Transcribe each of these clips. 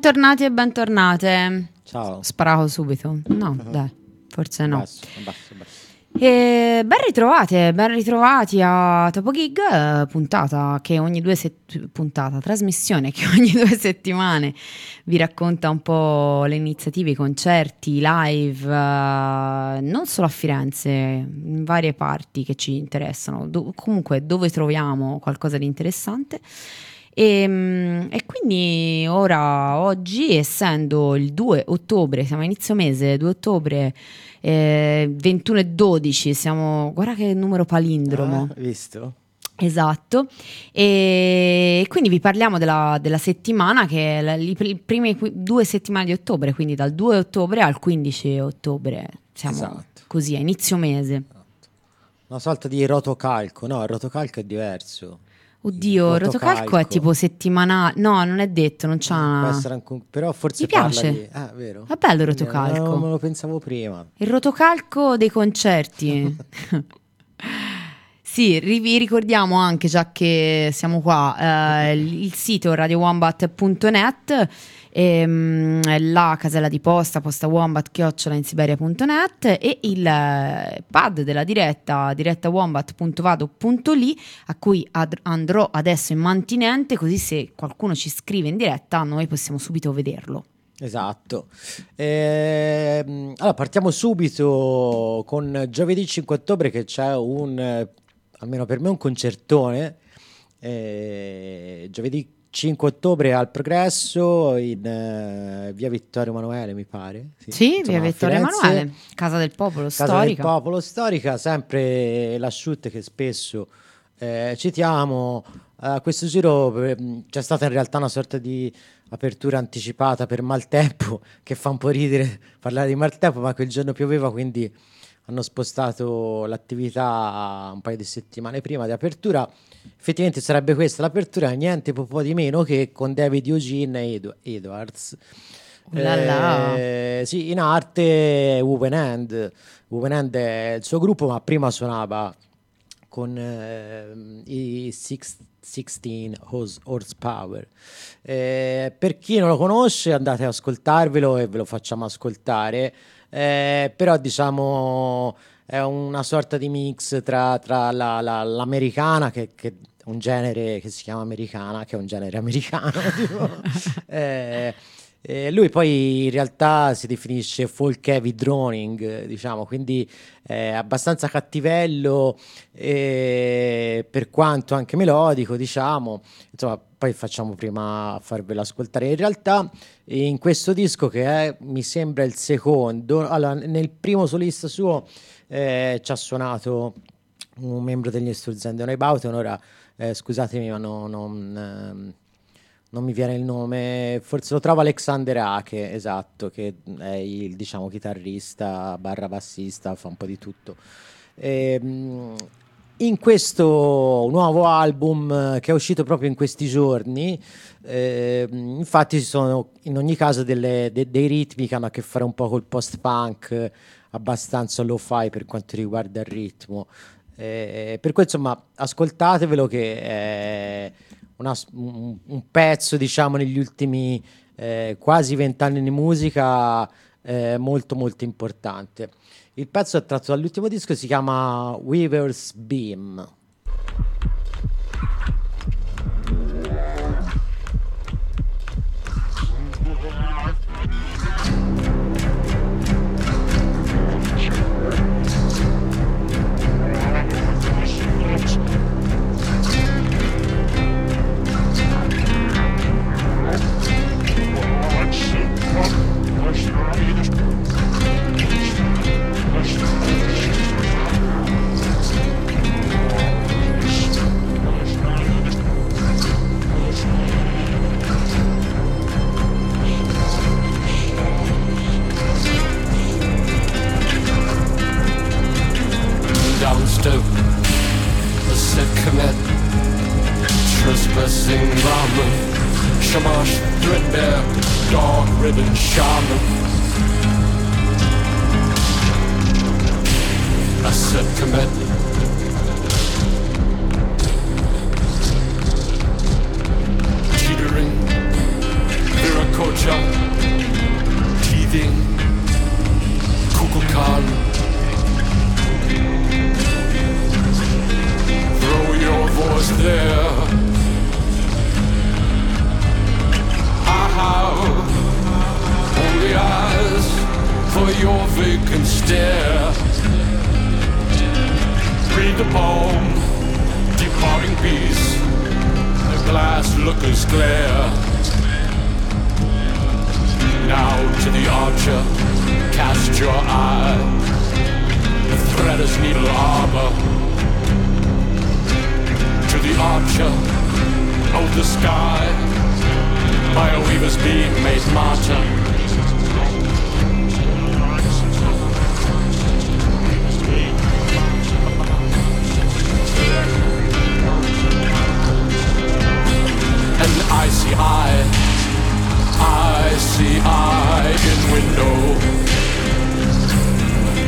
Bentornati e bentornate. Ciao. Sparato subito. No, dai, forse no. Basso, basso, basso. E ben ritrovate, ben ritrovati a Topo Gig, puntata che ogni due set- puntata, trasmissione che ogni due settimane vi racconta un po' le iniziative, i concerti, i live, eh, non solo a Firenze, in varie parti che ci interessano, do- comunque dove troviamo qualcosa di interessante. E, mm, e quindi ora, oggi, essendo il 2 ottobre, siamo a inizio mese, 2 ottobre, eh, 21 e 12, siamo, guarda che numero palindromo. Ah, visto? Esatto, e quindi vi parliamo della, della settimana che è la- le pr- prime due settimane di ottobre, quindi dal 2 ottobre al 15 ottobre, siamo Esatto. così a inizio mese. Una sorta di rotocalco. No, il rotocalco è diverso. Oddio, Il rotocalco è tipo settimanale, no, non è detto, non Può c'ha... essere anche un- Però forse Mi parla piace. di... Ah, vero? È bello il rotocalco. Non me lo pensavo prima. Il rotocalco dei concerti. sì, vi ricordiamo anche, già che siamo qua, eh, il sito radiowombat.net, ehm, la casella di posta, posta wombat chiocciolainsiberia.net e il eh, pad della diretta, direttawombat.vado.li a cui ad- andrò adesso in mantinente, così se qualcuno ci scrive in diretta noi possiamo subito vederlo. Esatto. Ehm, allora, partiamo subito con giovedì 5 ottobre che c'è un, eh, almeno per me, un concertone. Eh, giovedì 5 ottobre al Progresso in eh, via Vittorio Emanuele, mi pare. Sì, insomma, via Vittorio. Emanuele, Casa del Popolo, Casa storica. del Popolo storica, sempre l'asciutte che spesso eh, citiamo. A questo giro eh, c'è stata in realtà una sorta di apertura anticipata per maltempo, che fa un po' ridere parlare di maltempo, ma quel giorno pioveva, quindi hanno spostato l'attività un paio di settimane prima di apertura. Effettivamente sarebbe questa l'apertura, niente po' po' di meno che con David Eugene e Edu- Edwards. Eh, sì, in arte Open End. Open End è il suo gruppo, ma prima suonava con ehm, i Six- 16 Horse- Horsepower. Eh, per chi non lo conosce, andate ad ascoltarvelo e ve lo facciamo ascoltare. Eh, però, diciamo, è una sorta di mix tra, tra la- la- l'americana, che, che un genere che si chiama americana, che è un genere americano. tipo. Eh, eh, lui poi in realtà si definisce folk heavy droning, diciamo, quindi è abbastanza cattivello, per quanto anche melodico, diciamo. Insomma, poi facciamo prima farvelo ascoltare. In realtà, in questo disco, che è, mi sembra il secondo, allora, nel primo solista suo eh, ci ha suonato un membro degli Sturzend and About, ora eh, scusatemi, ma no- non, ehm, non mi viene il nome, forse lo trovo Alexander Ake, esatto, che è il diciamo chitarrista barra bassista, fa un po' di tutto. Ehm, in questo nuovo album eh, che è uscito proprio in questi giorni, ehm, infatti ci sono in ogni caso delle- de- dei ritmi che hanno a che fare un po' col post-punk, abbastanza lo-fi per quanto riguarda il ritmo. Eh, per cui insomma ascoltatevelo che è una un, un pezzo diciamo negli ultimi eh, quasi vent'anni di musica eh, molto molto importante. Il pezzo è tratto dall'ultimo disco si chiama Weaver's Beam. Window,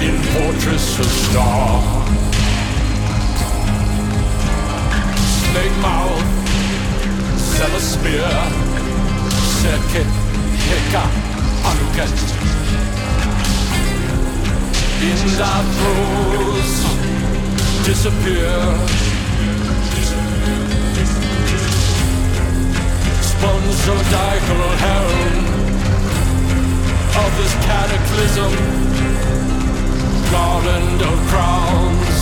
in fortress of star. Snake mouth, sell a spear, circuit, heka, anuket. In that rose, disappear. Sponzodiacal helm of this cataclysm, garland of crowns.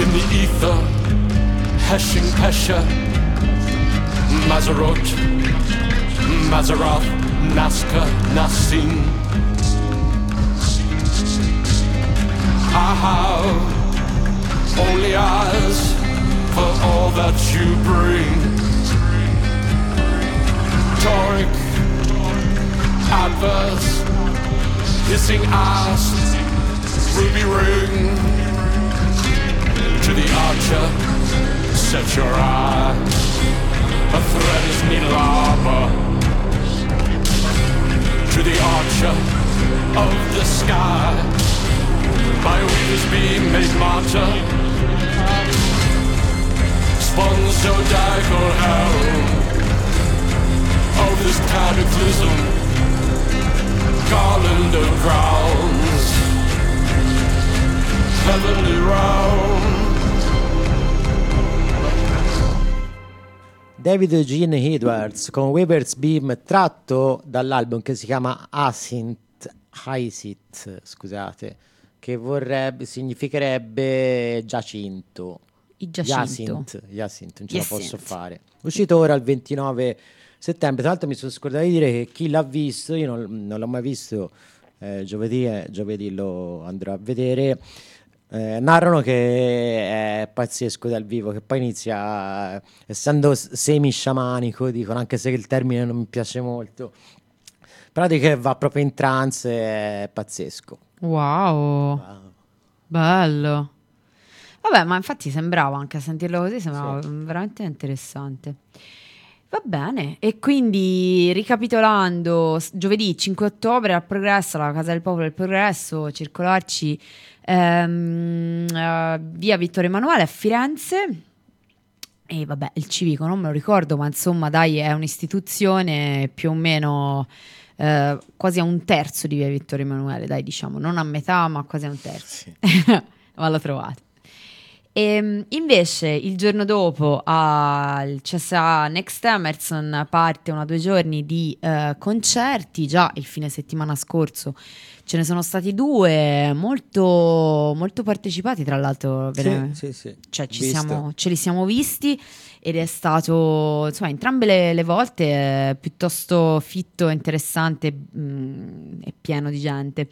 In the ether, Heshing Pesha, Mazarot, Mazarath, Nazca, Nassim. I have only eyes for all that you bring. Toric, adverse, hissing ass, ruby ring. To the archer, set your eye. A thread is needle armor. To the archer of the sky. My weaver's beam made martyr. Spun zodiacal helm of this cataclysm. Garland of crowns, heavenly round. David Gene Edwards con Weaver's Beam tratto dall'album che si chiama Asint, Hyacinth, scusate, che vorrebbe, significherebbe Giacinto. Giacinto. Jacinth, Jacinth, non ce la Jacinth. posso fare. Uscito ora il 29 settembre. Tra l'altro mi sono scordato di dire che chi l'ha visto, io non, non l'ho mai visto, eh, giovedì, eh, giovedì lo andrò a vedere. Eh, narrano che è pazzesco dal vivo, che poi inizia, essendo s- semi-sciamanico, dicono, anche se il termine non mi piace molto, però di che va proprio in trance, è pazzesco. Wow, bello. Vabbè, ma infatti sembrava anche a sentirlo così, sembrava Sì. veramente interessante. Va bene, e quindi ricapitolando, giovedì 5 ottobre al Progresso, alla Casa del Popolo del Progresso, circolarci ehm, eh, via Vittorio Emanuele a Firenze. E vabbè, il civico non me lo ricordo, ma insomma, dai, è un'istituzione più o meno eh, quasi a un terzo di via Vittorio Emanuele, dai, diciamo, non a metà, ma quasi a un terzo. ma lo trovate. E invece il giorno dopo al CSA Next Emerson parte una due giorni di eh, concerti, già il fine settimana scorso ce ne sono stati due molto, molto partecipati tra l'altro Sì, sì, sì. cioè ci siamo, ce li siamo visti ed è stato insomma entrambe le, le volte eh, piuttosto fitto, interessante mm, e pieno di gente.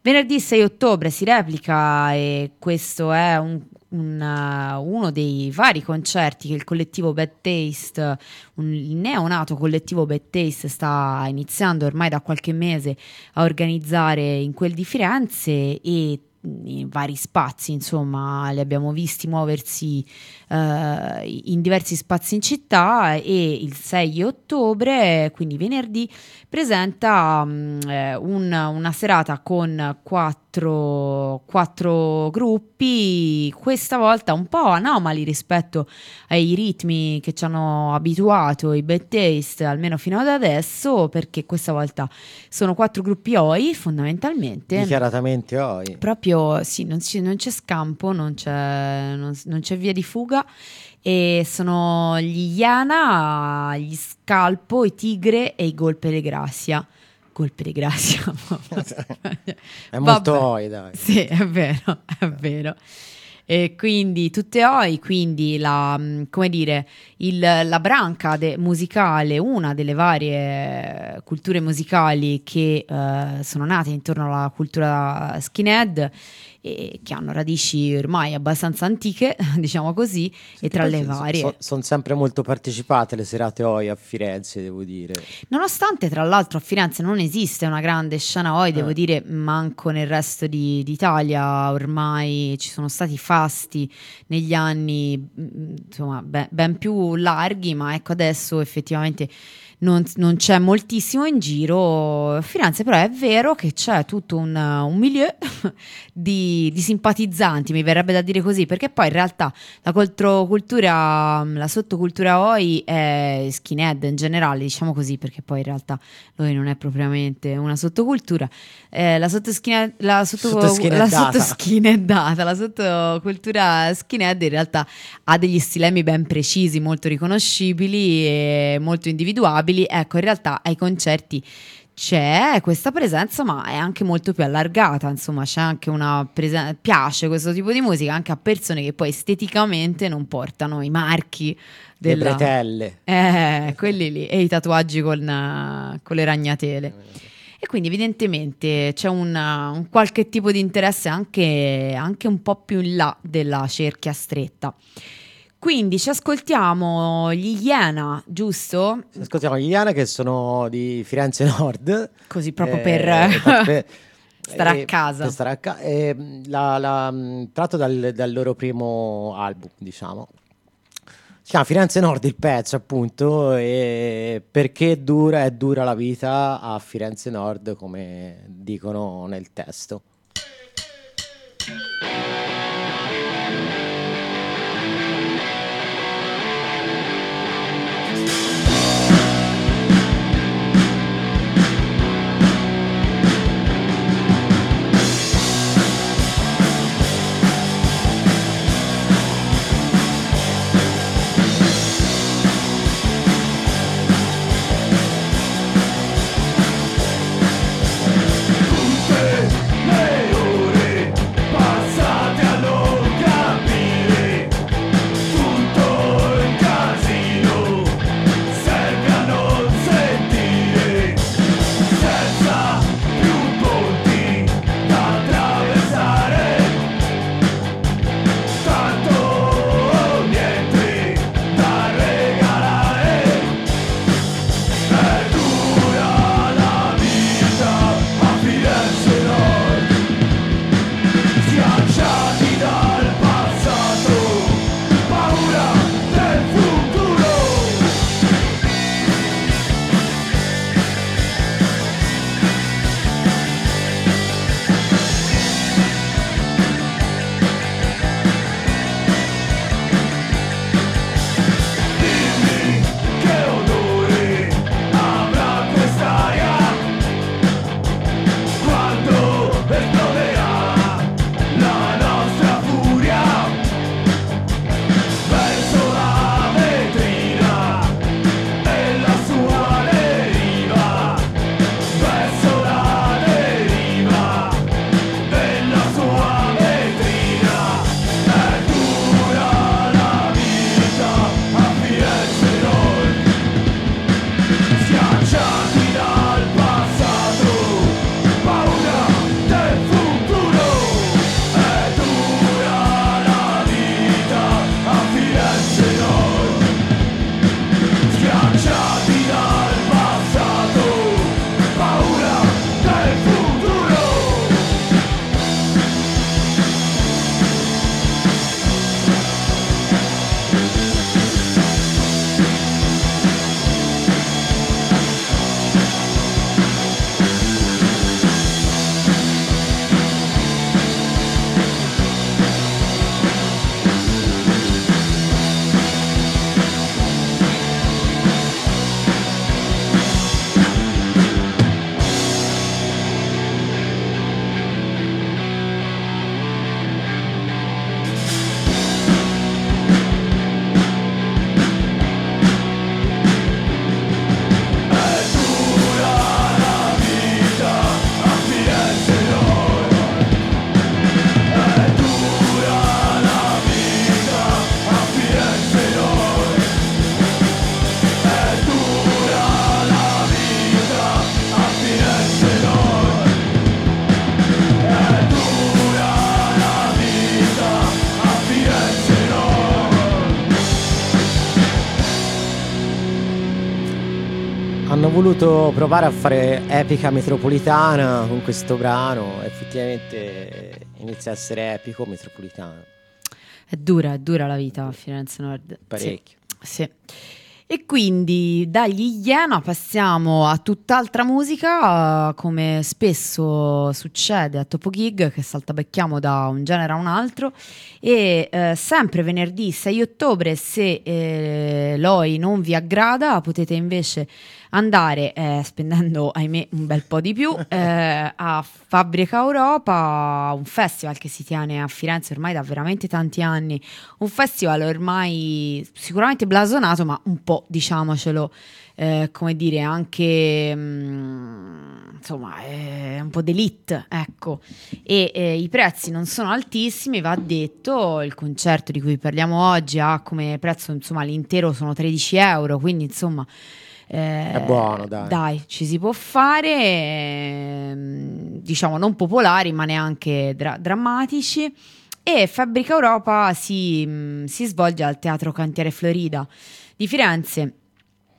Venerdì 6 ottobre si replica e questo è un- un, uh, uno dei vari concerti che il collettivo Bad Taste, un, il neonato collettivo Bad Taste sta iniziando ormai da qualche mese a organizzare in quel di Firenze e in vari spazi, insomma, li abbiamo visti muoversi eh, in diversi spazi in città e il 6 ottobre, quindi venerdì, presenta mm, eh, un- una serata con quattro, quattro gruppi, questa volta un po' anomali rispetto ai ritmi che ci hanno abituato i Bad Taste, almeno fino ad adesso, perché questa volta sono quattro gruppi OI fondamentalmente Dichiaratamente oi. proprio sì, non, non c'è scampo, non c'è, non- non c'è via di fuga. E sono gli Iana, gli Scalpo, i Tigre e i Golpe de Gracia. Golpe de Gracia. È molto Vabbè. oi, dai. Sì, è vero, è vero. E quindi tutte oi, quindi la, mh, come dire, il- la branca de- musicale, una delle varie culture musicali che eh, sono nate intorno alla cultura skinhead e che hanno radici ormai abbastanza antiche, diciamo così, e tra le varie. Sono sempre molto partecipate le serate oi a Firenze, devo dire. Nonostante tra l'altro a Firenze non esiste una grande scena oi, devo Eh. dire manco nel resto di- d'Italia, ormai ci sono stati fasti negli anni mm, insomma ben, ben più larghi, ma ecco adesso effettivamente non, non c'è moltissimo in giro. Firenze però è vero che c'è tutto un, un milieu di, di simpatizzanti, mi verrebbe da dire così, perché poi in realtà la controcultura, la sottocultura OI è skinhead in generale, diciamo così, perché poi in realtà l'OI non è propriamente una sottocultura. Eh, la sottoskinhead, la sotto, la sottoskinheadata, la sottocultura skinhead in realtà ha degli stilemi ben precisi, molto riconoscibili e molto individuabili. Ecco, in realtà ai concerti c'è questa presenza, ma è anche molto più allargata. Insomma, c'è anche una presenza. Piace questo tipo di musica anche a persone che poi esteticamente non portano i marchi Le della. bretelle. Eh, quelli lì, e i tatuaggi con, con le ragnatele. E quindi evidentemente c'è un, un qualche tipo di interesse anche, anche un po' più in là della cerchia stretta. Quindi ci ascoltiamo gli Iena, giusto? Ascoltiamo gli Iana che sono di Firenze Nord. Così proprio Eh, per... per- stare a eh, casa. per stare a ca- eh, la- la, mh, tratto dal, dal loro primo album, diciamo. Si chiama Firenze Nord il pezzo, appunto, e perché dura è dura la vita a Firenze Nord, come dicono nel testo. Voluto provare a fare epica metropolitana con questo brano, effettivamente inizia a essere epico metropolitano. È dura, è dura la vita a Firenze Nord. Parecchio. Sì. sì. E quindi dagli Iena passiamo a tutt'altra musica, come spesso succede a Topo Gig, che saltabecchiamo da un genere a un altro. E eh, sempre venerdì 6 ottobre, se eh, Loi non vi aggrada, potete invece andare, eh, spendendo ahimè un bel po' di più, eh, a Fabbrica Europa, un festival che si tiene a Firenze ormai da veramente tanti anni, un festival ormai sicuramente blasonato, ma un po' diciamocelo. Eh, come dire, anche mh, mm, insomma, è un po' d'elite, ecco. E eh, i prezzi non sono altissimi, va detto. Il concerto di cui parliamo oggi ha come prezzo, insomma, l'intero sono 13 euro, quindi insomma eh, è buono, dai. Dai, ci si può fare, eh, diciamo non popolari ma neanche dra- drammatici. E Fabbrica Europa si, mh, mm, si, svolge al Teatro Cantiere Florida di Firenze.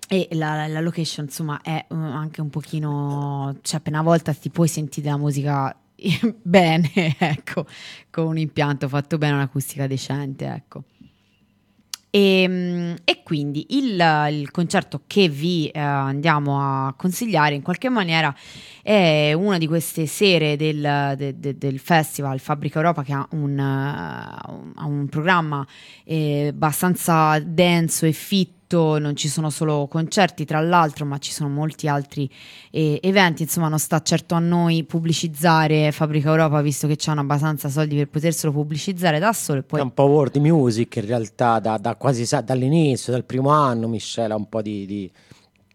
E la, la location, insomma, è uh, anche un pochino. cioè, una volta ti puoi sentire la musica bene, ecco, con un impianto fatto bene, un'acustica decente, ecco. E, ehm, e quindi il, il, concerto che vi eh, andiamo a consigliare in qualche maniera è una di queste sere del, de, de, del festival Fabbrica Europa che ha un, uh, un programma eh, abbastanza denso e fit non ci sono solo concerti tra l'altro, ma ci sono molti altri eh, eventi, insomma non sta certo a noi pubblicizzare Fabbrica Europa visto che c'hanno abbastanza soldi per poterselo pubblicizzare da solo. E poi... È un po' world music in realtà, da, da quasi dall'inizio, dal primo anno, miscela un po' di... di...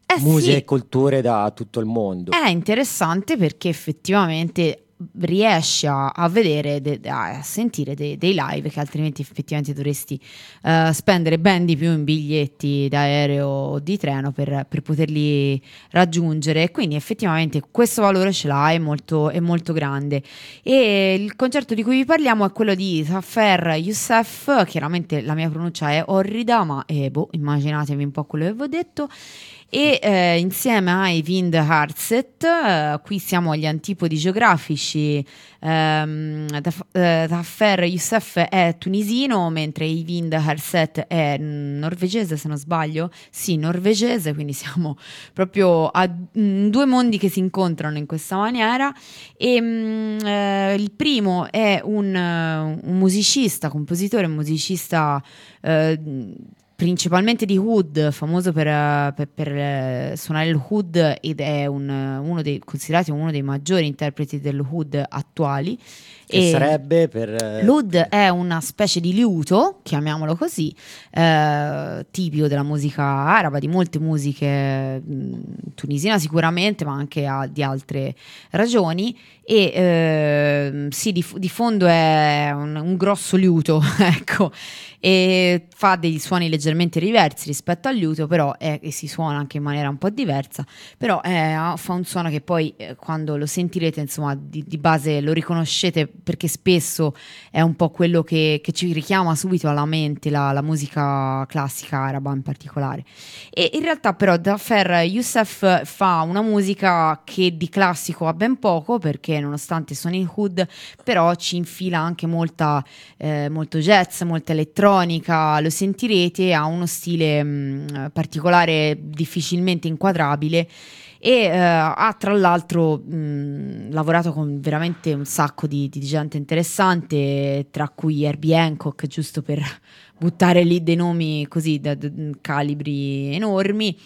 Eh musica sì. e culture da tutto il mondo. È interessante perché effettivamente riesci a, a vedere, de, a sentire de, dei live che altrimenti effettivamente dovresti uh, spendere ben di più in biglietti d'aereo o di treno per, per poterli raggiungere. Quindi effettivamente questo valore ce l'ha, è molto, è molto grande. E il concerto di cui vi parliamo è quello di Zafer Youssef, chiaramente la mia pronuncia è orrida, ma eh, boh, immaginatevi un po' quello che vi ho detto e eh, insieme ai Vind Harset, eh, qui siamo agli antipodi geografici, ehm, Taffer eh, Youssef è tunisino, mentre Eivind Harset è norvegese, se non sbaglio, sì, norvegese, quindi siamo proprio a mm, due mondi che si incontrano in questa maniera. E, mh, mm, eh, il primo è un, un musicista, compositore, musicista eh, principalmente di Hood, famoso per, per, per eh, suonare il Hood ed è un, uno dei, considerato uno dei maggiori interpreti del Hood attuali. Che e sarebbe per... Eh, L'oud è una specie di liuto, chiamiamolo così, eh, tipico della musica araba, di molte musiche mh, tunisina sicuramente, ma anche di altre ragioni. E eh, sì, di, di, fondo è un, un grosso liuto, ecco, e fa dei suoni leggermente diversi rispetto al liuto, però è, e si suona anche in maniera un po' diversa, però è, fa un suono che poi eh, quando lo sentirete, insomma, di, di base lo riconoscete perché spesso è un po' quello che, che ci richiama subito alla mente la, la, musica classica araba in particolare. E in realtà però Dafer Youssef fa una musica che di classico ha ben poco perché nonostante suoni in hood però ci infila anche molta, eh, molto jazz, molta elettronica, lo sentirete, ha uno stile mh, mm, particolare difficilmente inquadrabile e uh, ha tra l'altro mh, lavorato con veramente un sacco di, di, gente interessante, tra cui Herbie Hancock, giusto per buttare lì dei nomi così da, da calibri enormi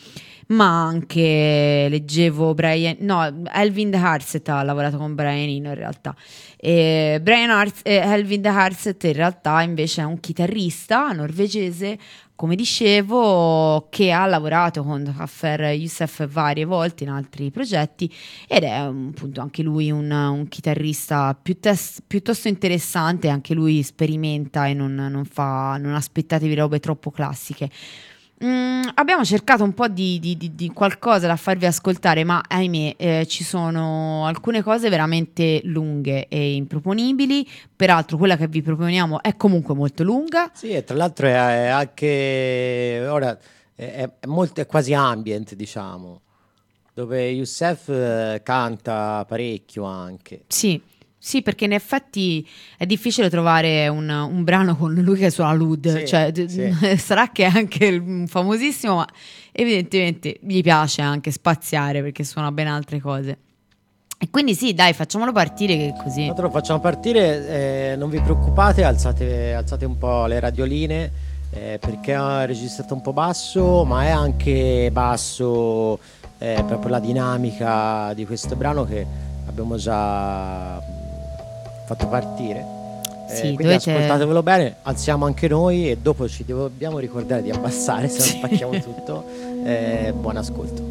ma anche leggevo Brian, no, Elvin Harset ha lavorato con Brian Eno in realtà. E Brian Hart, eh, Elvin Harset in realtà invece è un chitarrista norvegese come dicevo, che ha lavorato con Haffer Youssef varie volte in altri progetti ed è appunto anche lui un, un chitarrista piuttosto, piuttosto, interessante, anche lui sperimenta e non, non, fa, non aspettatevi robe troppo classiche. Mm, abbiamo cercato un po' di, di, di, di, qualcosa da farvi ascoltare, ma ahimè eh, ci sono alcune cose veramente lunghe e improponibili. Peraltro, quella che vi proponiamo è comunque molto lunga. Sì, e tra l'altro è, anche ora è, è, molto, è quasi ambient, diciamo. dove Youssef eh, canta parecchio anche. Sì, sì, perché in effetti è difficile trovare un, un brano con lui che suona Lud, Sì, cioè sì. sarà che è anche famosissimo, ma evidentemente gli piace anche spaziare perché suona ben altre cose. E quindi sì, dai, facciamolo partire che così. Tanto lo facciamo partire, eh, non vi preoccupate, alzate, alzate un po' le radioline eh, perché è registrato un po' basso, ma è anche basso eh, proprio la dinamica di questo brano che abbiamo già fatto partire. Eh, Sì, quindi dovete- ascoltatevelo bene, alziamo anche noi e dopo ci dobbiamo ricordare di abbassare se Sì. non spacchiamo tutto. Eh, buon ascolto.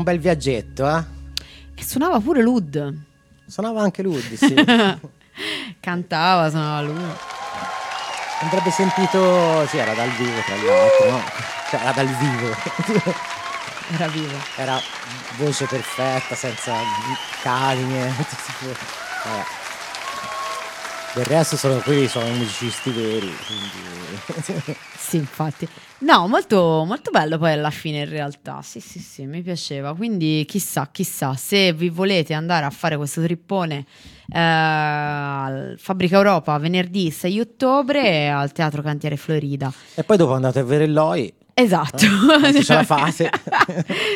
Un, bel viaggetto, eh? E suonava pure Lud. Suonava anche Lud, sì. Cantava, suonava lui. Andrebbe sentito, sì, era dal vivo tra l'altro, no? Cioè, era dal vivo. Era vivo. Era voce perfetta, senza. Vabbè. Del resto sono quelli sono musicisti veri, quindi... Sì, infatti. No, molto, molto bello poi alla fine in realtà. Sì, sì, sì, mi piaceva. Quindi chissà, chissà, se vi volete andare a fare questo trippone eh, al Fabbrica Europa venerdì 6 ottobre al Teatro Cantiere Florida. E poi dopo andate a vedere Eloy, Esatto. Eh, ce la fate.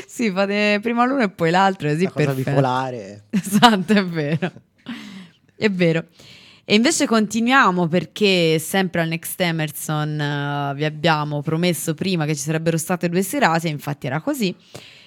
sì, fate prima l'uno e poi l'altro, così Una cosa bipolare. Esatto, è vero. È vero. E invece continuiamo perché sempre al Next Emerson eh, vi abbiamo promesso prima che ci sarebbero state due serate, infatti era così.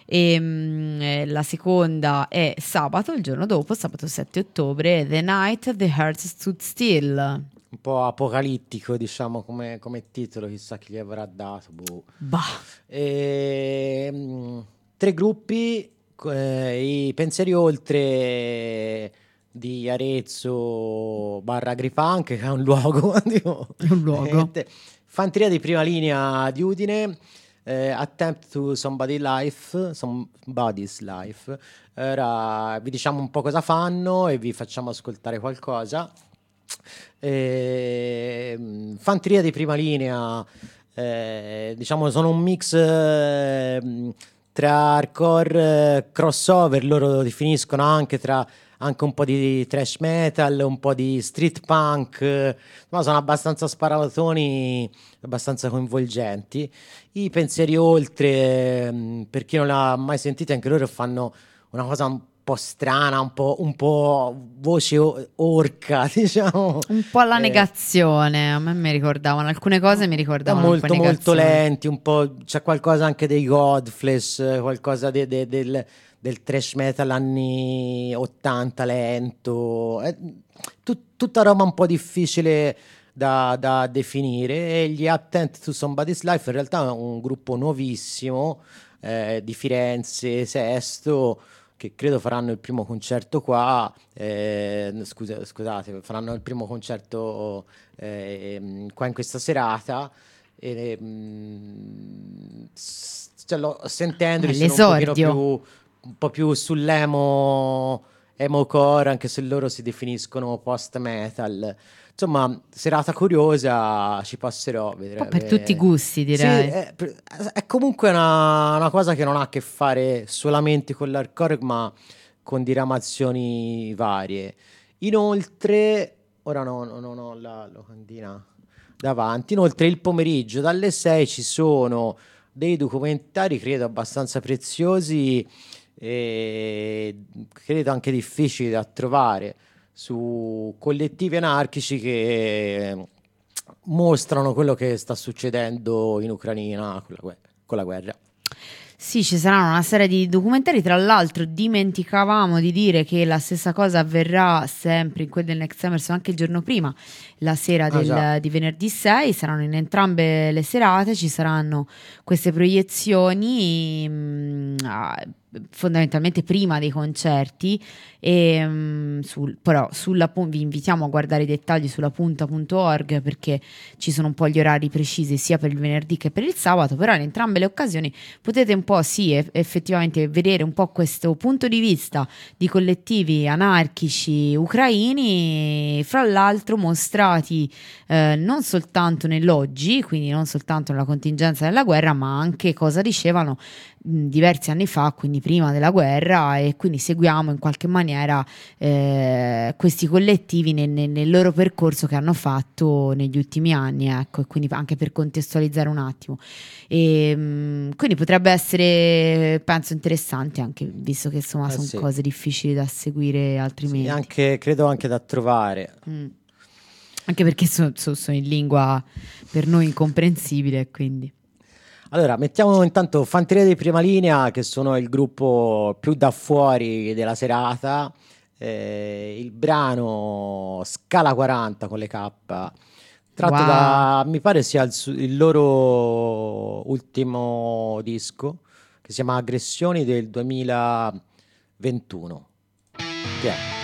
E, mm, eh, la seconda è sabato, il giorno dopo, sabato 7 ottobre, The Night the Heart Stood Still. Un po' apocalittico, diciamo, come, come titolo, chissà chi gli avrà dato. boh. Bah, E, mm, tre gruppi, eh, i pensieri oltre di Arezzo barra Gripunk, che è un luogo. tipo, Un luogo. te- Fanteria di prima linea di Udine, eh, Attempt to Somebody Life, Somebody's Life. Ora vi diciamo un po' cosa fanno e vi facciamo ascoltare qualcosa. Eh, fanteria di prima linea, eh, diciamo, sono un mix eh, tra hardcore, eh, crossover, loro lo definiscono anche tra anche un po' di trash metal, un po' di street punk, eh, ma sono abbastanza sparatoni, abbastanza coinvolgenti. I pensieri oltre, ehm, per chi non l'ha mai sentito, anche loro fanno una cosa un po' strana, un po', un po' voce orca, diciamo. un po' alla Eh, negazione, a me mi ricordavano, alcune cose mi da ricordavano molto molto negazione. lenti, un po' c'è qualcosa anche dei Godflesh, eh, qualcosa de- de- del, del trash metal anni 80 lento, è tut- tutta roba un po' difficile da, da definire e gli Attent to Somebody's Life in realtà è un gruppo nuovissimo eh, di Firenze, Sesto che credo faranno il primo concerto qua, eh, scusa- scusate, faranno il primo concerto eh, qua in questa serata. E, mm, s- cioè, lo- sentendoli sono un pochino più, un po' più sull'emo emo core, anche se loro si definiscono post metal. Insomma, serata curiosa, ci passerò. Un po' vedrete. per tutti i gusti, direi. Sì, è, è comunque una, una cosa che non ha a che fare solamente con l'hardcore, ma con diramazioni varie. Inoltre, ora no, no, non ho la locandina davanti. Inoltre, il pomeriggio dalle 6 ci sono dei documentari, credo abbastanza preziosi e credo anche difficili da trovare su collettivi anarchici che mostrano quello che sta succedendo in Ucraina con la, gue- con la guerra. Sì, ci saranno una serie di documentari. Tra l'altro, dimenticavamo di dire che la stessa cosa avverrà sempre in quel del Next Emerson anche il giorno prima, la sera Ah, del- di venerdì 6. Saranno in entrambe le serate, ci saranno queste proiezioni mm, ah, fondamentalmente prima dei concerti. E, mm, sul- però sulla, vi invitiamo a guardare i dettagli sulla punta.org perché ci sono un po' gli orari precisi sia per il venerdì che per il sabato. Però in entrambe le occasioni potete un po' sì eff- effettivamente vedere un po' questo punto di vista di collettivi anarchici ucraini fra l'altro mostrati eh, non soltanto nell'oggi quindi non soltanto nella contingenza della guerra ma anche cosa dicevano diversi anni fa quindi prima della guerra e quindi seguiamo in qualche maniera eh, questi collettivi nel, nel- loro percorso che hanno fatto negli ultimi anni ecco e quindi anche per contestualizzare un attimo e, mh, quindi potrebbe essere, penso, interessante anche visto che insomma Eh sono sì. cose difficili da seguire altrimenti. Sì, anche, credo anche da trovare. Mm. Anche perché so- so- sono in lingua per noi incomprensibile, quindi. Allora, mettiamo intanto Fanteria di Prima Linea, che sono il gruppo più da fuori della serata. Eh, il brano Scala 40 con le K, tratto Wow. da, mi pare sia il, su- il loro ultimo disco, che si chiama Aggressioni del 2021. Che è?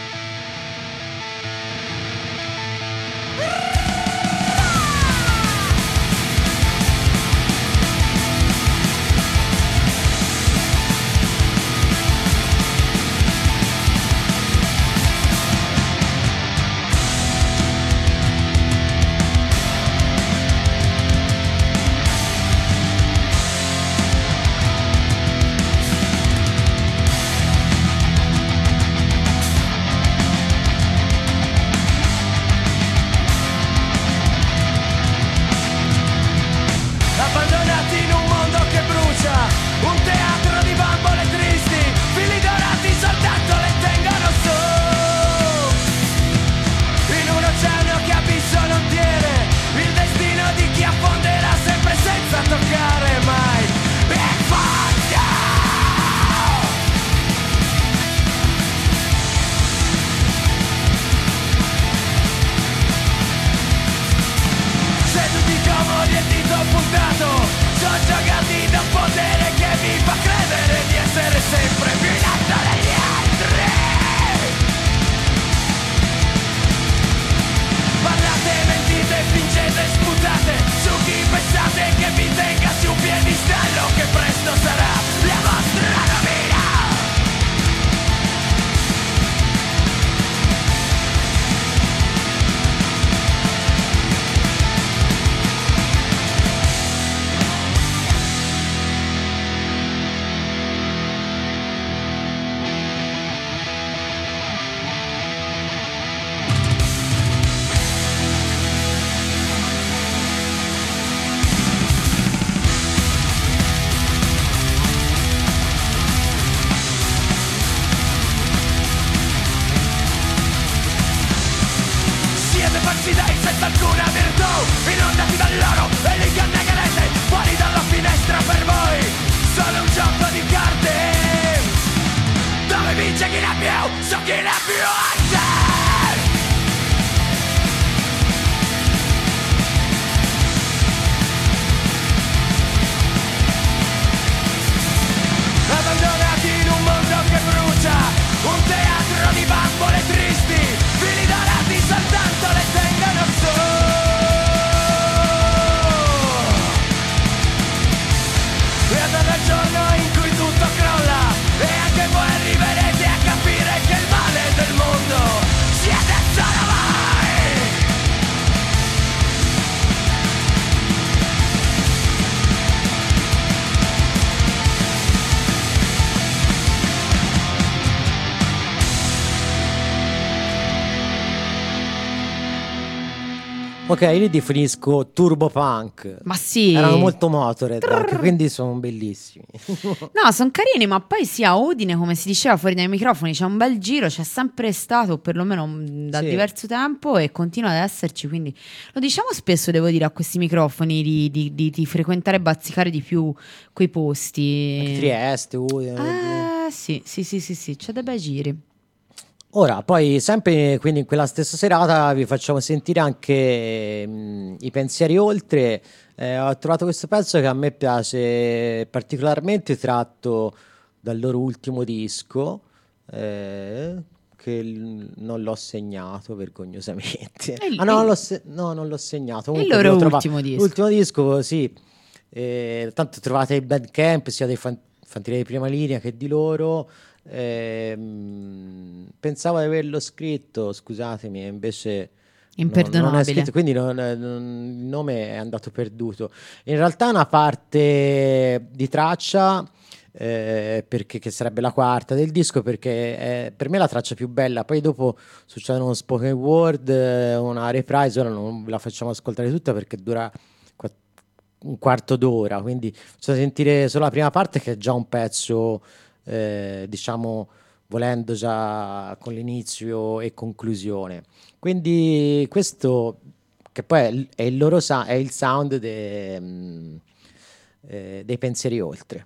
Ok, li definisco turbo punk. Ma sì. Erano molto motored anche, quindi sono bellissimi. No, sono carini, ma poi sì, a Udine, come si diceva fuori dai microfoni, c'è un bel giro, c'è sempre stato, perlomeno mm, da Sì. diverso tempo, e continua ad esserci. Quindi lo diciamo spesso, devo dire, a questi microfoni di, di- di- di frequentare e bazzicare di più quei posti. Trieste, Udine. Eh, sì, sì, sì, sì, sì, c'è dei bei giri. Ora, poi sempre quindi in quella stessa serata vi facciamo sentire anche mh, i pensieri oltre. Eh, ho trovato questo pezzo che a me piace particolarmente, tratto dal loro ultimo disco, eh, che non l'ho segnato vergognosamente. Il- ah no, se- no, non l'ho segnato. il Comunque loro l'ho trovato- ultimo disco. L'ultimo disco, sì. Eh, tanto trovate il Bandcamp sia dei fan- fanteria di prima linea che di loro. Ehm, pensavo di averlo scritto, scusatemi, invece è Imperdonabile. scritto, quindi non- non- il nome è andato perduto. In realtà è una parte di traccia. eh, perché che sarebbe la quarta del disco perché è per me la traccia più bella poi dopo succede uno spoken word una reprise ora non la facciamo ascoltare tutta perché dura un quarto d'ora quindi faccio sentire solo la prima parte che è già un pezzo eh, diciamo volendo già con l'inizio e conclusione. Quindi questo che poi è il, loro sa- è il sound de- mm, eh, dei pensieri oltre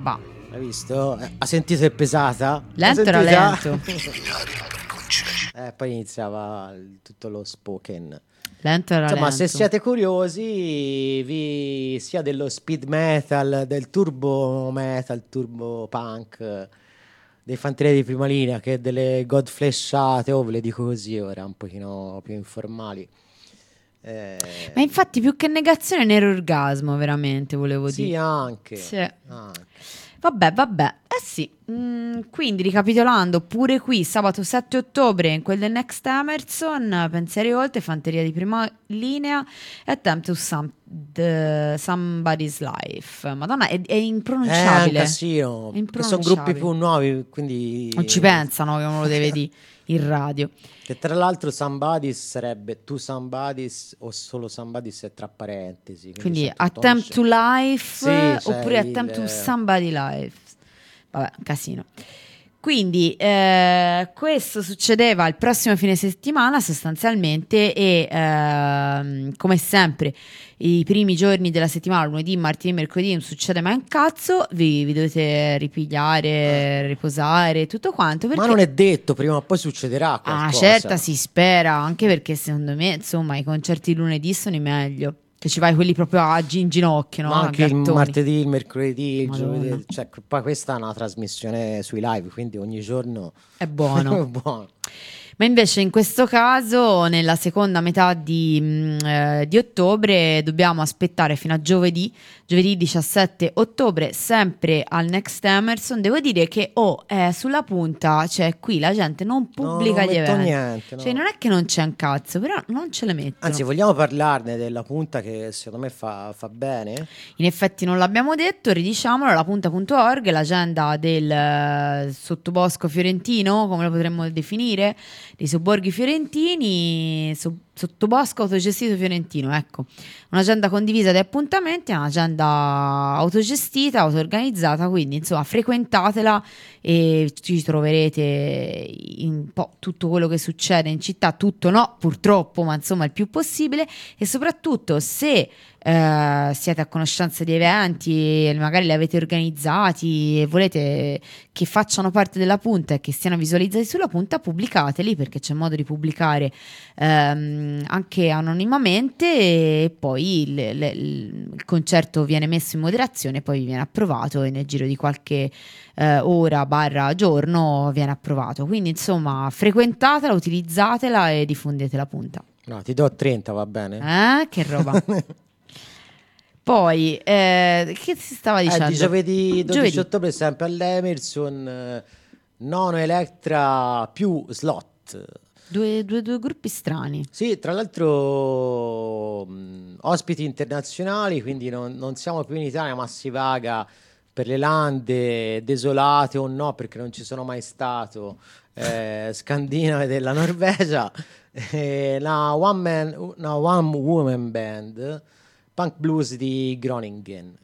Ba. Hai visto? Eh, Ha sentito è pesata? Lento era lento. Eh, poi iniziava tutto lo spoken. Lento era Insomma, lento. se siete curiosi, vi, sia dello speed metal, del turbo metal, turbo punk, dei fanteria di prima linea, che delle godfleshate, o ve le dico così ora, un pochino più informali. Eh, Ma infatti più che negazione nero orgasmo, veramente, volevo sì, dire. anche. Sì. anche. Vabbè, vabbè, eh sì. Mm, quindi ricapitolando, pure qui sabato 7 ottobre in quel del Next Emerson, Pensieri Oltre, Fanteria di prima linea e Attempt to some, the- Somebody's Life. Madonna, è, è È un impronunciabile. casino. È che Sono gruppi più nuovi, quindi... Non ci pensano che uno lo deve dire in radio. Che tra l'altro somebody's sarebbe tu somebody's o solo somebody's è tra parentesi. Quindi tutto Attempt to Life Sì, oppure c'è Attempt to il- Somebody Life. Vabbè, casino. Quindi eh, questo succedeva il prossimo fine settimana sostanzialmente e ehm, come sempre i primi giorni della settimana, lunedì, martedì, mercoledì non succede mai un cazzo, vi, vi dovete ripigliare, riposare, tutto quanto. Perché... Ma non è detto, prima o poi succederà qualcosa. Ah, certa si spera, anche perché secondo me, insomma, i concerti lunedì sono i meglio. Che ci vai quelli proprio a in ginocchio, no? Ma anche il martedì, il mercoledì, il giovedì. Cioè, poi questa è una trasmissione sui live, quindi ogni giorno È buono. è buono. Ma invece in questo caso, nella seconda metà di, mh, eh, di ottobre, dobbiamo aspettare fino a giovedì, giovedì 17 ottobre, sempre al Next Emerson. Devo dire che oh, eh, sulla punta, cioè qui la gente non pubblica non gli eventi. niente, no. Cioè non è che non c'è un cazzo, però non ce le mettono. Anzi, vogliamo parlarne della punta che secondo me fa, fa bene? In effetti non l'abbiamo detto, ridiciamolo, la punta.org, l'agenda del eh, sottobosco fiorentino, come lo potremmo definire, dei sobborghi fiorentini, so- sottobosco autogestito fiorentino, ecco. Un'agenda condivisa di appuntamenti, è un'agenda autogestita, auto-organizzata, quindi insomma frequentatela e ci troverete un po' tutto quello che succede in città, tutto no, purtroppo, ma insomma il più possibile e soprattutto se eh, siete a conoscenza di eventi, e magari li avete organizzati e volete che facciano parte della punta e che siano visualizzati sulla punta, pubblicateli perché c'è modo di pubblicare ehm, anche anonimamente e poi il, il- il concerto viene messo in moderazione, poi viene approvato e nel giro di qualche eh, ora barra giorno viene approvato. Quindi insomma frequentatela, utilizzatela e diffondete la punta. No, ti do 30, va bene? Eh, che roba. Poi, eh, che si stava dicendo? Eh, di giovedì 12 Giovedì. ottobre sempre all'Emerson, eh, Nono Electra più slot. Due, due- due gruppi strani. Sì, tra l'altro mh, ospiti internazionali, quindi non, non siamo più in Italia, ma si vaga per le lande desolate o no, perché non ci sono mai stato, eh, scandinave della Norvegia, eh, una one, man, una one woman band, punk blues di Groningen.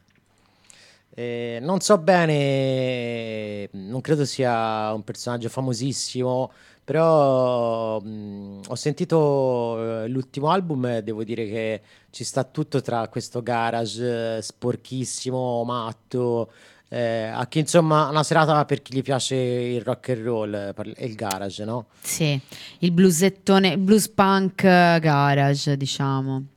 Eh, non so bene, non credo sia un personaggio famosissimo, però mh, ho sentito eh, l'ultimo album e devo dire che ci sta tutto tra questo garage eh, sporchissimo, matto, eh, a chi insomma una serata per chi gli piace il rock and roll e il garage, no? Sì, il bluesettone, blues punk garage, diciamo.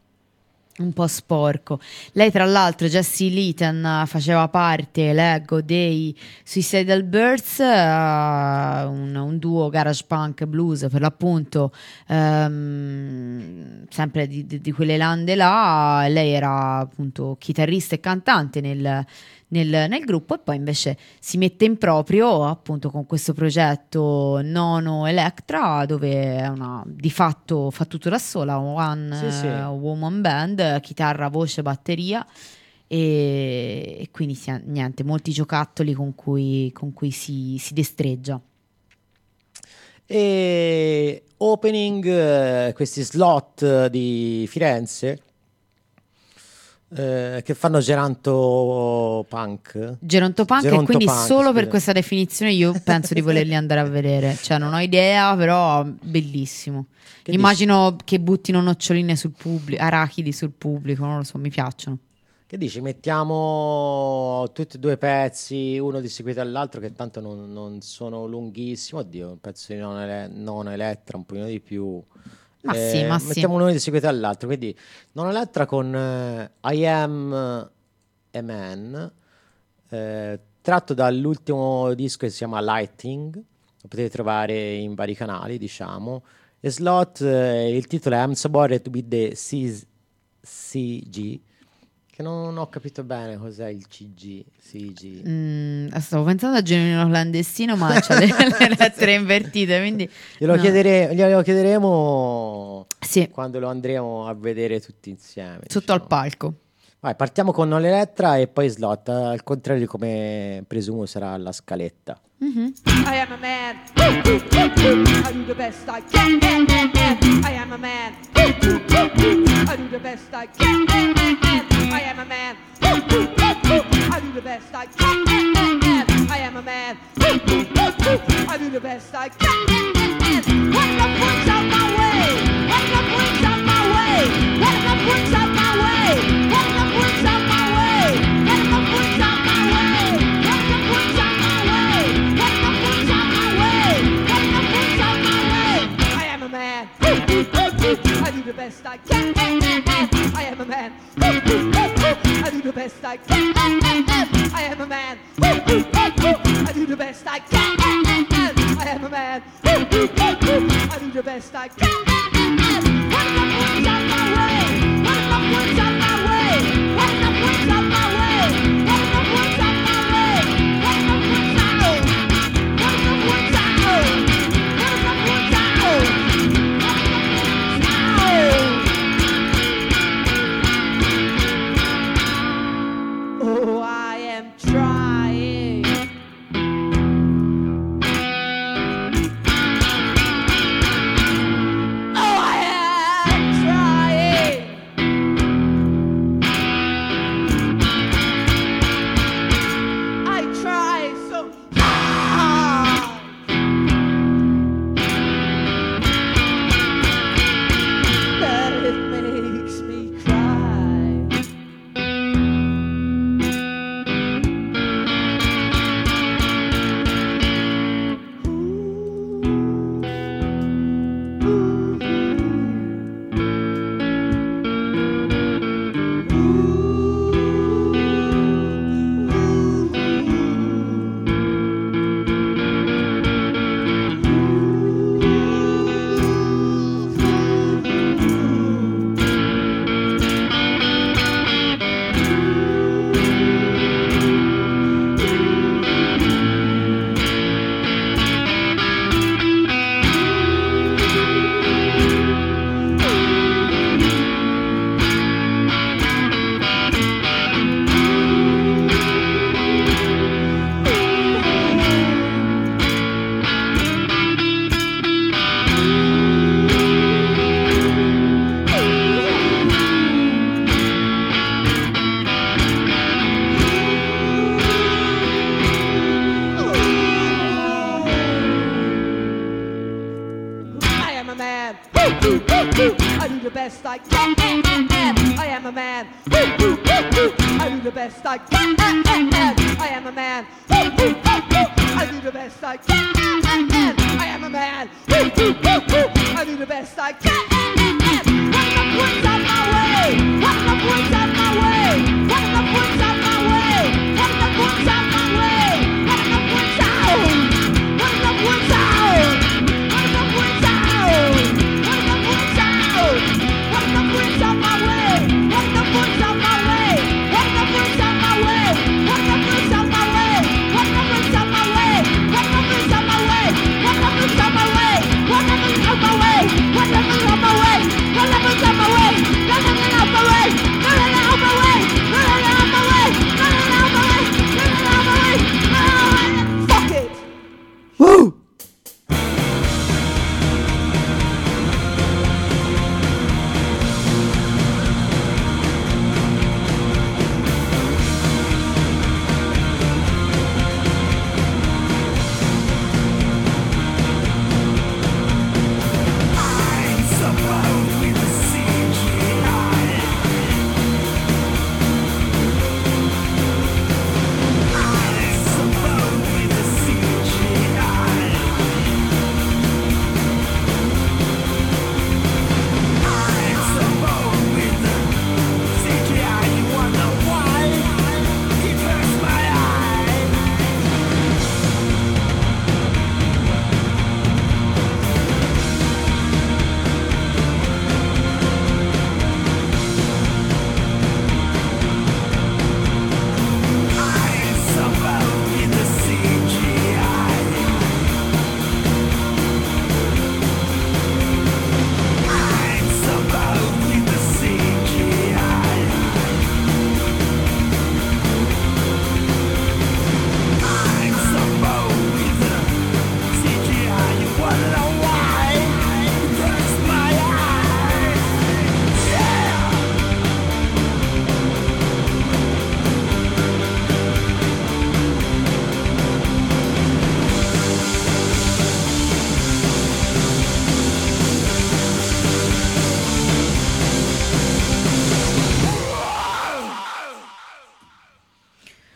Un po' sporco. Lei, tra l'altro, Jessie Leeton, eh, faceva parte, leggo, dei Suicidal Birds, eh, un, un duo garage punk blues per l'appunto, ehm, sempre di, di- di quelle lande là. Lei era appunto chitarrista e cantante nel, nel, nel gruppo e poi invece si mette in proprio appunto con questo progetto Nono Electra dove è una di fatto fa tutto da sola, one Sì, sì. eh, woman band, chitarra, voce, batteria e, e quindi sì, niente, molti giocattoli con cui, con cui si, si destreggia. E opening eh, questi slot di Firenze eh, che fanno Geranto Punk. Gerontopunk e Gerontopunk, quindi solo per questa definizione io penso di volerli andare a vedere, cioè non ho idea, però bellissimo. Che Immagino che buttino noccioline sul pubblico, arachidi sul pubblico, non lo so, mi piacciono. Che dici? Mettiamo tutti e due pezzi, uno di seguito all'altro, che tanto non, non sono lunghissimi. Oddio, un pezzo di non, ele- non Elettra, un pochino di più. Ma sì, ma sì. Mettiamo uno di seguito all'altro. Quindi, non Elettra con eh, I Am a Man, eh, tratto dall'ultimo disco che si chiama Lighting. Lo potete trovare in vari canali, diciamo. E slot, eh, il titolo è I'm so bored with the Cs- CG. Che non ho capito bene cos'è il CG. CG. Mm, stavo pensando a genuino clandestino, ma c'ha le, le lettere invertite, quindi... Glielo, no. chiedere- glielo chiederemo Sì, quando lo andremo a vedere tutti insieme. sotto al diciamo. palco. Vai, partiamo con Non Elettra e poi slot, al contrario di come presumo sarà la scaletta. Mm-hmm. I am a man. I do the best I can. I am a man. I do the best I can. I am a man. I do the best I can. I am a man. I do the best I can. What the points out my way? What the points out my way? What the points out my way? I do the best I can. I am a man. I do the best I can. I am a man. I do the best I can. I am a man. I do the best I can.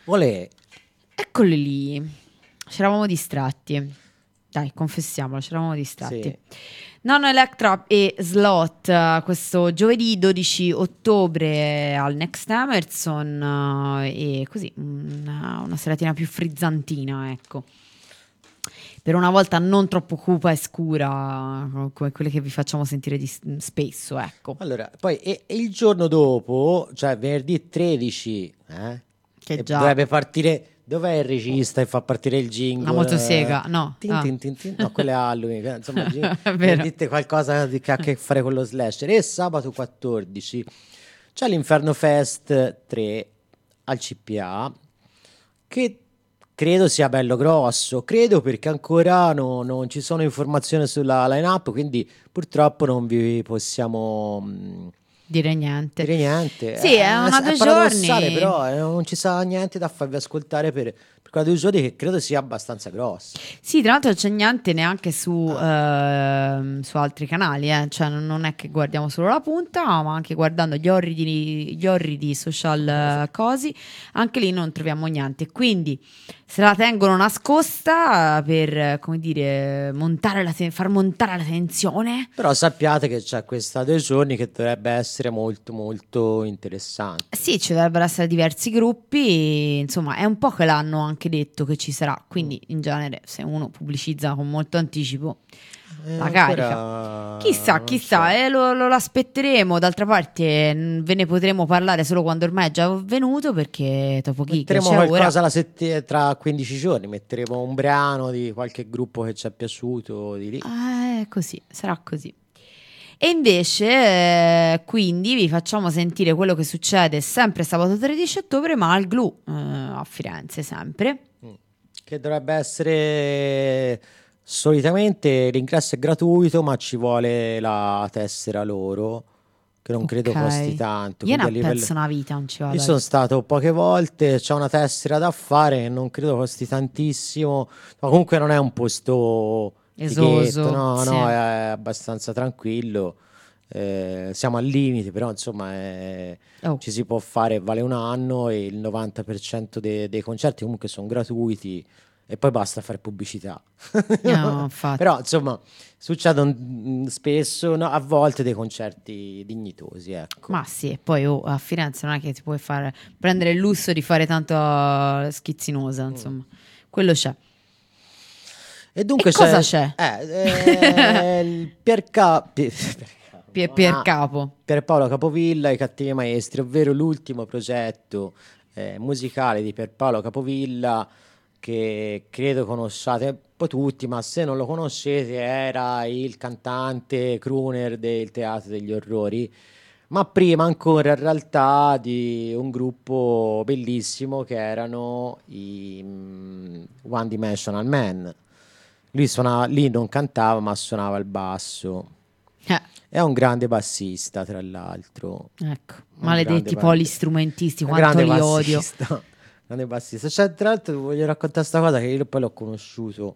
Olè. Eccoli lì. C'eravamo distratti. Dai, confessiamolo, c'eravamo distratti. Sì. Nonno Electra e Slot questo giovedì 12 ottobre al Next Emerson eh, e così una, una seratina più frizzantina, ecco per una volta non troppo cupa e scura come quelle che vi facciamo sentire di, spesso, ecco. Allora, poi e, e il giorno dopo, cioè venerdì 13, eh, che e già. dovrebbe partire. Dov'è il regista che fa partire il jingle? La motosega, no. Tin, Ah. tin, tin, tin. No, quelle Halloween. eh, Insomma, jingle- È dite qualcosa di- che ha a che fare con lo slasher. E sabato 14 c'è l'Inferno Fest 3 al CPA che credo sia bello grosso. Credo perché ancora no- non ci sono informazioni sulla line-up, quindi purtroppo non vi possiamo... mh, Dire niente. dire niente. Sì, è una due giorni. però eh, non ci sa niente da farvi ascoltare per, per quella due giorni che credo sia abbastanza grossa. Sì, tra l'altro c'è niente neanche su, ehm, su altri canali, eh. cioè non- non è che guardiamo solo la punta, ma anche guardando gli orridi, gli orridi social eh, cosi, anche lì non troviamo niente. Quindi se la tengono nascosta per, come dire, montare la ten- far montare la tensione. Però sappiate che c'è questa due giorni che dovrebbe essere molto molto interessante. Sì, ci dovrebbero essere diversi gruppi, insomma è un po' che l'hanno anche detto che ci sarà, quindi in genere se uno pubblicizza con molto anticipo Eh, la carica. ancora Chissà, chissà, so. eh, lo, lo aspetteremo. D'altra parte, ve ne potremo parlare solo quando ormai è già avvenuto. Perché dopo chi Metteremo ora. qualcosa la sette- tra 15 giorni, metteremo un brano di qualche gruppo che ci è piaciuto di lì. Ah, è così, sarà così. E invece, eh, quindi vi facciamo sentire quello che succede sempre sabato 13 ottobre, ma al Glu eh, a Firenze, sempre. Che dovrebbe essere solitamente l'ingresso è gratuito, ma ci vuole la tessera loro, che non credo Ok. costi tanto. Io ne a livello- una vita, non ci vado. Io sono stato poche volte, c'è una tessera da fare che non credo costi tantissimo, ma comunque non è un posto Esoso, no, sì. no, è abbastanza tranquillo. eh, siamo al limite, però insomma è- Oh. ci si può fare, vale un anno e il 90% de- dei concerti comunque sono gratuiti e poi basta fare pubblicità. No, infatti. Però insomma succedono mm, spesso, no, a volte dei concerti dignitosi, ecco. Ma sì, e poi oh, a Firenze non è che ti puoi fare, prendere il lusso di fare tanto schizzinosa, Mm. insomma. Quello c'è. E dunque E cosa c'è? Eh, eh, il Pierca... Pier, Pier, Pier Capo. Pierpaolo Capovilla, I Cattivi Maestri, ovvero l'ultimo progetto eh, musicale di Pierpaolo Capovilla che credo conosciate un po' tutti, ma se non lo conoscete era il cantante crooner del Teatro degli Orrori, ma prima ancora in realtà di un gruppo bellissimo che erano i mm, One Dimensional Man. Lui suonava, lì non cantava, ma suonava il basso. Eh, È un grande bassista, tra l'altro. ecco, maledetti grande polistrumentisti, Un quanto li odio. Bassista. Grande bassista. Cioè, tra l'altro, voglio raccontare questa cosa che io poi l'ho conosciuto.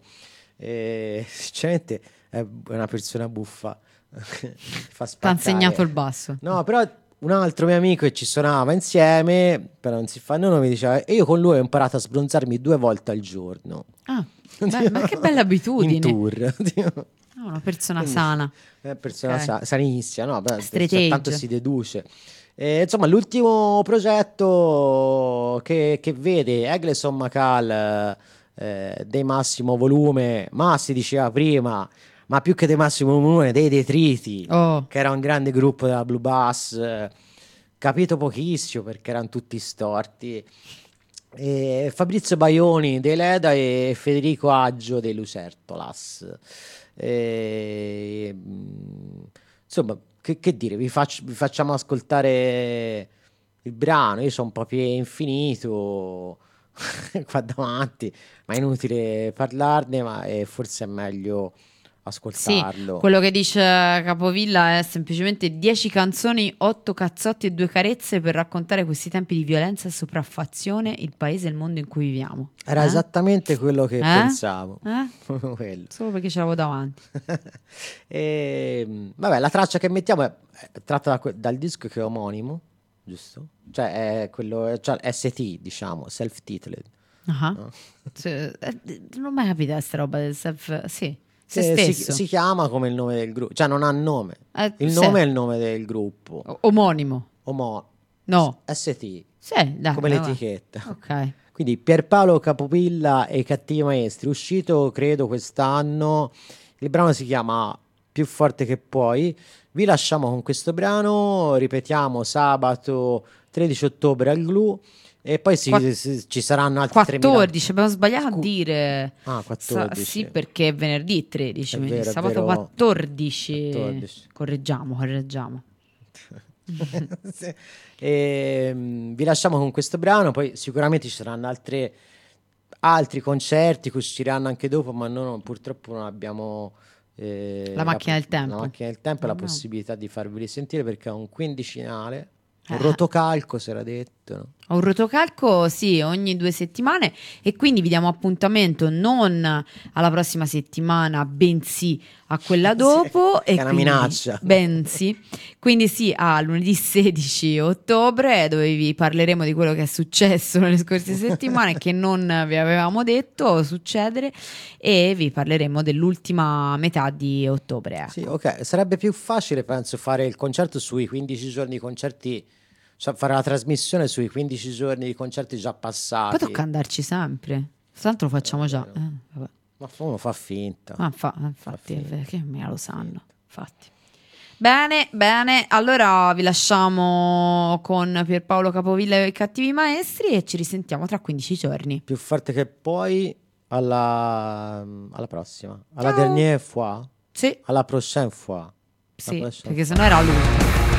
E, sinceramente, è una persona buffa. Fa Ti ha insegnato il basso. No, però un altro mio amico che ci suonava insieme, però non si fa nome, mi diceva, e io con lui ho imparato a sbronzarmi due volte al giorno. Ah, beh, ma che bella abitudine. In tour. Ah, una persona Quindi- sana. È persona Ok. sa- sanissima, no? Beh, cioè, tanto si deduce. Eh, insomma, l'ultimo progetto che, che vede Egleson Macal eh, dei massimo volume, ma si diceva prima, ma più che dei massimo volume, dei detriti, Oh, che era un grande gruppo della Blue Bass, eh, capito pochissimo perché erano tutti storti. E Fabrizio Baioni dei Leda e Federico Aggio dei Lucertolas. E, mm, insomma, che, che dire, vi, faccio- vi facciamo ascoltare il brano. Io sono proprio infinito qua davanti, ma è inutile parlarne, ma è forse è meglio sì, ascoltarlo. quello che dice Capovilla è semplicemente 10 canzoni, 8 cazzotti e 2 carezze per raccontare questi tempi di violenza e sopraffazione, il paese e il mondo in cui viviamo. Era Eh? esattamente quello che Eh? pensavo. Eh? Solo perché ce l'avevo davanti. E, vabbè, la traccia che mettiamo è, è tratta da que- dal disco che è omonimo, giusto? Cioè è quello, cioè ST, diciamo, self-titled. Ah. Cioè, eh, non mi capita questa roba del self... Sì, se si, si chiama come il nome del gruppo, cioè non ha nome. Eh, Il nome è il nome del gruppo. O- Omonimo. Omo No. ST, Sì, dai. come l'etichetta. Ok. Quindi Pierpaolo Capopilla e i Cattivi Maestri, uscito credo quest'anno. Il brano si chiama Più forte che puoi. Vi lasciamo con questo brano, ripetiamo sabato 13 ottobre al Glu e poi si- Quatt- si- ci saranno altri 3.000 14, abbiamo sbagliato a Scu- dire. Ah, Sa- 14. sì, perché è venerdì 13, È quindi vero, sabato vero. 14. 14. Correggiamo, correggiamo. Sì. E, mm, vi lasciamo con questo brano, poi sicuramente ci saranno altre- altri concerti che usciranno anche dopo, ma noi purtroppo non abbiamo eh, La macchina del tempo. La macchina del tempo e la No. possibilità di farveli sentire perché è un quindicinale, un Eh. rotocalco si era detto. No? Un rotocalco, sì, ogni due settimane e quindi vi diamo appuntamento non alla prossima settimana, bensì a quella dopo. Sì, è una quindi- minaccia. Bensì, quindi sì, a lunedì 16 ottobre dove vi parleremo di quello che è successo nelle scorse settimane che non vi avevamo detto succedere e vi parleremo dell'ultima metà di ottobre. ecco. Sì, ok, sarebbe più facile penso fare il concerto sui 15 giorni concerti, cioè fare la trasmissione sui 15 giorni di concerti già passati. Poi tocca andarci sempre, tanto lo facciamo già. eh. Ma uno fa finta. Ah, fa- infatti, finta. perché me lo sanno. Infatti. Bene, bene, allora vi lasciamo con Pierpaolo Capovilla e i cattivi maestri e ci risentiamo tra 15 giorni. più forte che puoi alla, alla prossima alla Ciao. dernière fois Sì, alla prochaine fois sì, prossima perché sennò era lui.